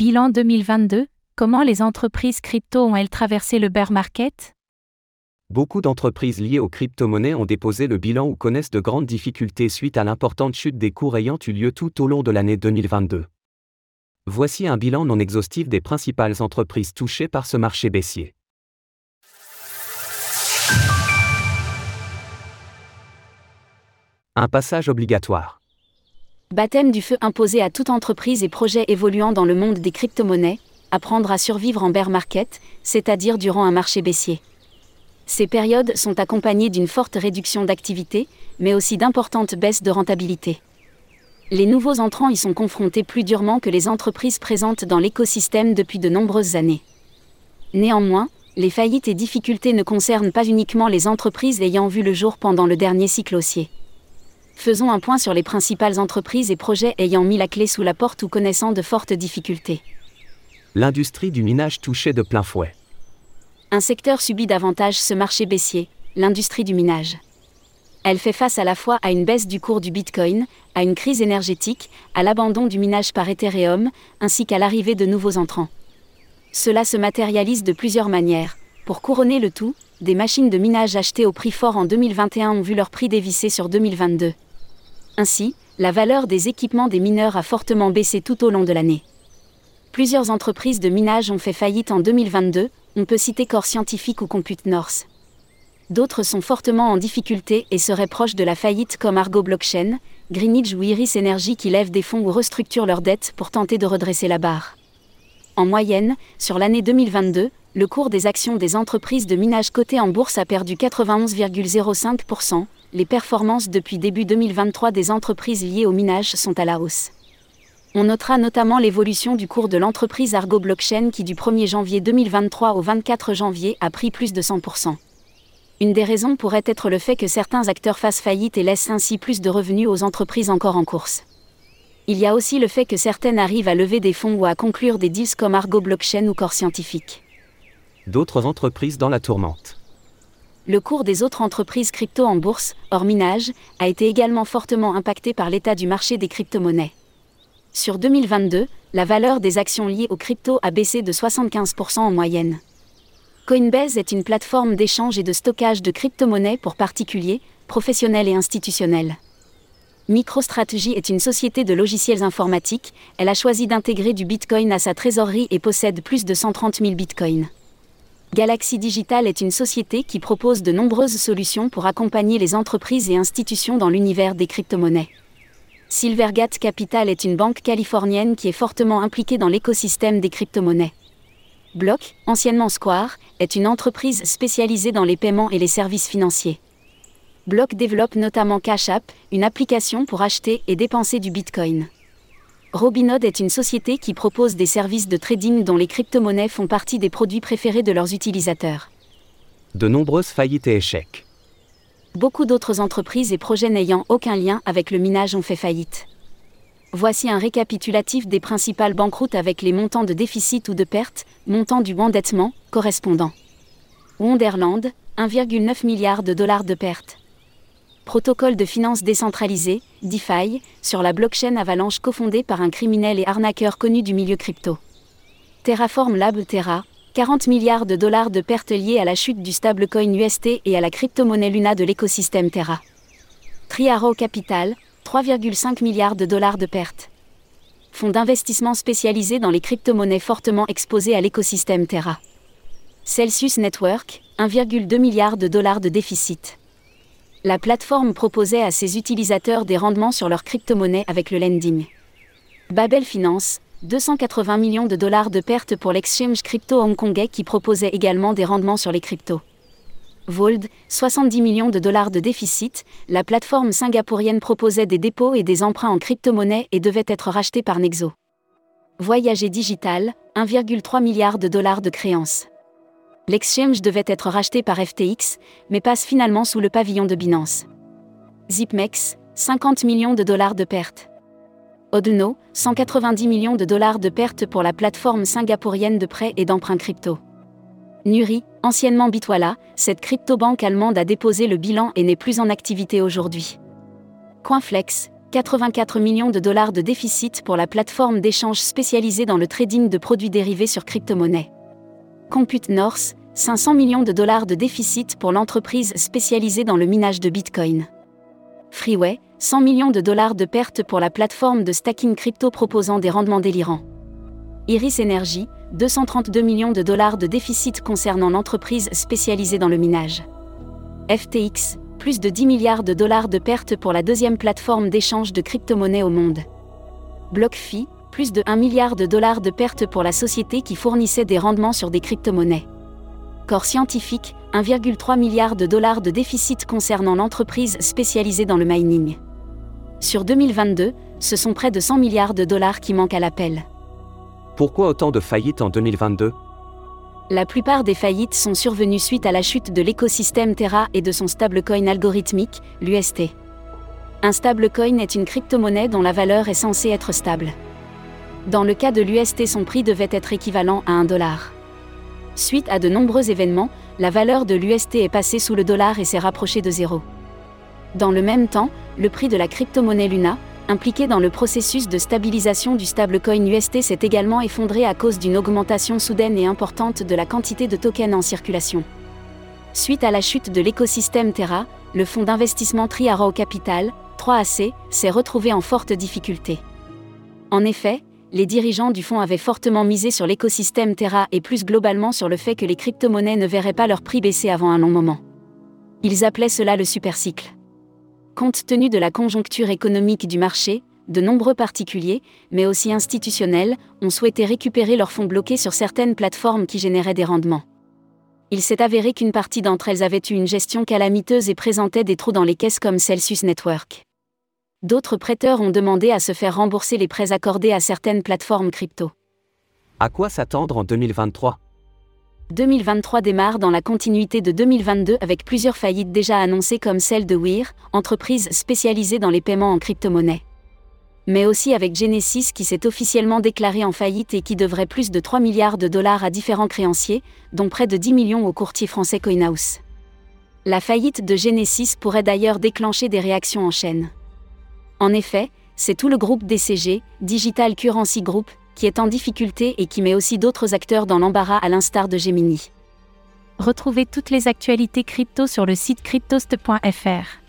Bilan 2022, comment les entreprises crypto ont-elles traversé le bear market? Beaucoup d'entreprises liées aux crypto-monnaies ont déposé le bilan ou connaissent de grandes difficultés suite à l'importante chute des cours ayant eu lieu tout au long de l'année 2022. Voici un bilan non exhaustif des principales entreprises touchées par ce marché baissier. Un passage obligatoire. Baptême du feu imposé à toute entreprise et projet évoluant dans le monde des crypto-monnaies, apprendre à survivre en bear market, c'est-à-dire durant un marché baissier. Ces périodes sont accompagnées d'une forte réduction d'activité, mais aussi d'importantes baisses de rentabilité. Les nouveaux entrants y sont confrontés plus durement que les entreprises présentes dans l'écosystème depuis de nombreuses années. Néanmoins, les faillites et difficultés ne concernent pas uniquement les entreprises ayant vu le jour pendant le dernier cycle haussier faisons un point sur les principales entreprises et projets ayant mis la clé sous la porte ou connaissant de fortes difficultés. L'industrie du minage touchait de plein fouet. Un secteur subit davantage ce marché baissier, l'industrie du minage. Elle fait face à la fois à une baisse du cours du Bitcoin, à une crise énergétique, à l'abandon du minage par Ethereum, ainsi qu'à l'arrivée de nouveaux entrants. Cela se matérialise de plusieurs manières. Pour couronner le tout, des machines de minage achetées au prix fort en 2021 ont vu leur prix dévisser sur 2022. Ainsi, la valeur des équipements des mineurs a fortement baissé tout au long de l'année. Plusieurs entreprises de minage ont fait faillite en 2022, on peut citer Core Scientifique ou Compute North. D'autres sont fortement en difficulté et seraient proches de la faillite comme Argo Blockchain, Greenwich ou Iris Energy qui lèvent des fonds ou restructurent leurs dettes pour tenter de redresser la barre. En moyenne, sur l'année 2022, le cours des actions des entreprises de minage cotées en bourse a perdu 91,05%, les performances depuis début 2023 des entreprises liées au minage sont à la hausse. On notera notamment l'évolution du cours de l'entreprise Argo Blockchain qui du 1er janvier 2023 au 24 janvier a pris plus de 100%. Une des raisons pourrait être le fait que certains acteurs fassent faillite et laissent ainsi plus de revenus aux entreprises encore en course. Il y a aussi le fait que certaines arrivent à lever des fonds ou à conclure des deals comme Argo Blockchain ou Core Scientifique. D'autres entreprises dans la tourmente le cours des autres entreprises crypto en bourse, hors minage, a été également fortement impacté par l'état du marché des crypto-monnaies. Sur 2022, la valeur des actions liées aux crypto a baissé de 75% en moyenne. Coinbase est une plateforme d'échange et de stockage de crypto-monnaies pour particuliers, professionnels et institutionnels. MicroStrategy est une société de logiciels informatiques, elle a choisi d'intégrer du Bitcoin à sa trésorerie et possède plus de 130 000 Bitcoins. Galaxy Digital est une société qui propose de nombreuses solutions pour accompagner les entreprises et institutions dans l'univers des crypto-monnaies. Silvergate Capital est une banque californienne qui est fortement impliquée dans l'écosystème des crypto-monnaies. Block, anciennement Square, est une entreprise spécialisée dans les paiements et les services financiers. Block développe notamment Cash App, une application pour acheter et dépenser du Bitcoin. Robinhood est une société qui propose des services de trading dont les crypto-monnaies font partie des produits préférés de leurs utilisateurs. De nombreuses faillites et échecs. Beaucoup d'autres entreprises et projets n'ayant aucun lien avec le minage ont fait faillite. Voici un récapitulatif des principales banqueroutes avec les montants de déficit ou de perte, montant du endettement, correspondant. Wonderland, 1,9 milliard de dollars de pertes protocole de finances décentralisé, DeFi, sur la blockchain Avalanche cofondée par un criminel et arnaqueur connu du milieu crypto. Terraform Lab Terra, 40 milliards de dollars de pertes liées à la chute du stablecoin UST et à la crypto-monnaie Luna de l'écosystème Terra. Triaro Capital, 3,5 milliards de dollars de pertes. Fonds d'investissement spécialisé dans les crypto-monnaies fortement exposés à l'écosystème Terra. Celsius Network, 1,2 milliard de dollars de déficit. La plateforme proposait à ses utilisateurs des rendements sur leurs crypto-monnaies avec le lending. Babel Finance, 280 millions de dollars de pertes pour l'exchange crypto hongkongais qui proposait également des rendements sur les cryptos. Vold, 70 millions de dollars de déficit, la plateforme singapourienne proposait des dépôts et des emprunts en crypto-monnaie et devait être rachetée par Nexo. Voyager Digital, 1,3 milliard de dollars de créances. L'exchange devait être racheté par FTX, mais passe finalement sous le pavillon de Binance. Zipmex, 50 millions de dollars de pertes. Odno, 190 millions de dollars de pertes pour la plateforme singapourienne de prêts et d'emprunts crypto. Nuri, anciennement Bitwala, cette crypto-banque allemande a déposé le bilan et n'est plus en activité aujourd'hui. Coinflex, 84 millions de dollars de déficit pour la plateforme d'échange spécialisée dans le trading de produits dérivés sur crypto-monnaies. Compute North, 500 millions de dollars de déficit pour l'entreprise spécialisée dans le minage de Bitcoin. Freeway, 100 millions de dollars de pertes pour la plateforme de stacking crypto proposant des rendements délirants. Iris Energy, 232 millions de dollars de déficit concernant l'entreprise spécialisée dans le minage. FTX, plus de 10 milliards de dollars de pertes pour la deuxième plateforme d'échange de crypto-monnaies au monde. BlockFi, plus de 1 milliard de dollars de pertes pour la société qui fournissait des rendements sur des crypto-monnaies. Corps scientifique, 1,3 milliard de dollars de déficit concernant l'entreprise spécialisée dans le mining. Sur 2022, ce sont près de 100 milliards de dollars qui manquent à l'appel. Pourquoi autant de faillites en 2022 La plupart des faillites sont survenues suite à la chute de l'écosystème Terra et de son stablecoin algorithmique, l'UST. Un stablecoin est une crypto-monnaie dont la valeur est censée être stable. Dans le cas de l'UST, son prix devait être équivalent à 1 dollar. Suite à de nombreux événements, la valeur de l'UST est passée sous le dollar et s'est rapprochée de zéro. Dans le même temps, le prix de la crypto-monnaie Luna, impliqué dans le processus de stabilisation du stablecoin UST, s'est également effondré à cause d'une augmentation soudaine et importante de la quantité de tokens en circulation. Suite à la chute de l'écosystème Terra, le fonds d'investissement Triarrow Capital, 3AC, s'est retrouvé en forte difficulté. En effet, les dirigeants du fonds avaient fortement misé sur l'écosystème Terra et plus globalement sur le fait que les crypto-monnaies ne verraient pas leur prix baisser avant un long moment. Ils appelaient cela le supercycle. Compte tenu de la conjoncture économique du marché, de nombreux particuliers, mais aussi institutionnels, ont souhaité récupérer leurs fonds bloqués sur certaines plateformes qui généraient des rendements. Il s'est avéré qu'une partie d'entre elles avait eu une gestion calamiteuse et présentait des trous dans les caisses comme Celsius Network. D'autres prêteurs ont demandé à se faire rembourser les prêts accordés à certaines plateformes crypto. À quoi s'attendre en 2023 2023 démarre dans la continuité de 2022 avec plusieurs faillites déjà annoncées comme celle de Weir, entreprise spécialisée dans les paiements en crypto-monnaie. Mais aussi avec Genesis qui s'est officiellement déclaré en faillite et qui devrait plus de 3 milliards de dollars à différents créanciers, dont près de 10 millions au courtier français Coinhouse. La faillite de Genesis pourrait d'ailleurs déclencher des réactions en chaîne. En effet, c'est tout le groupe DCG, Digital Currency Group, qui est en difficulté et qui met aussi d'autres acteurs dans l'embarras à l'instar de Gemini. Retrouvez toutes les actualités crypto sur le site cryptost.fr.